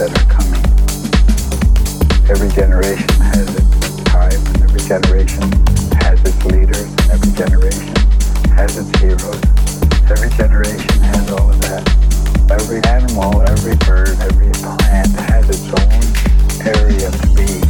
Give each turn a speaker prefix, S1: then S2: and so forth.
S1: that are coming. Every generation has its time and every generation has its leaders and every generation has its heroes. Every generation has all of that. Every animal, every bird, every plant has its own area to be.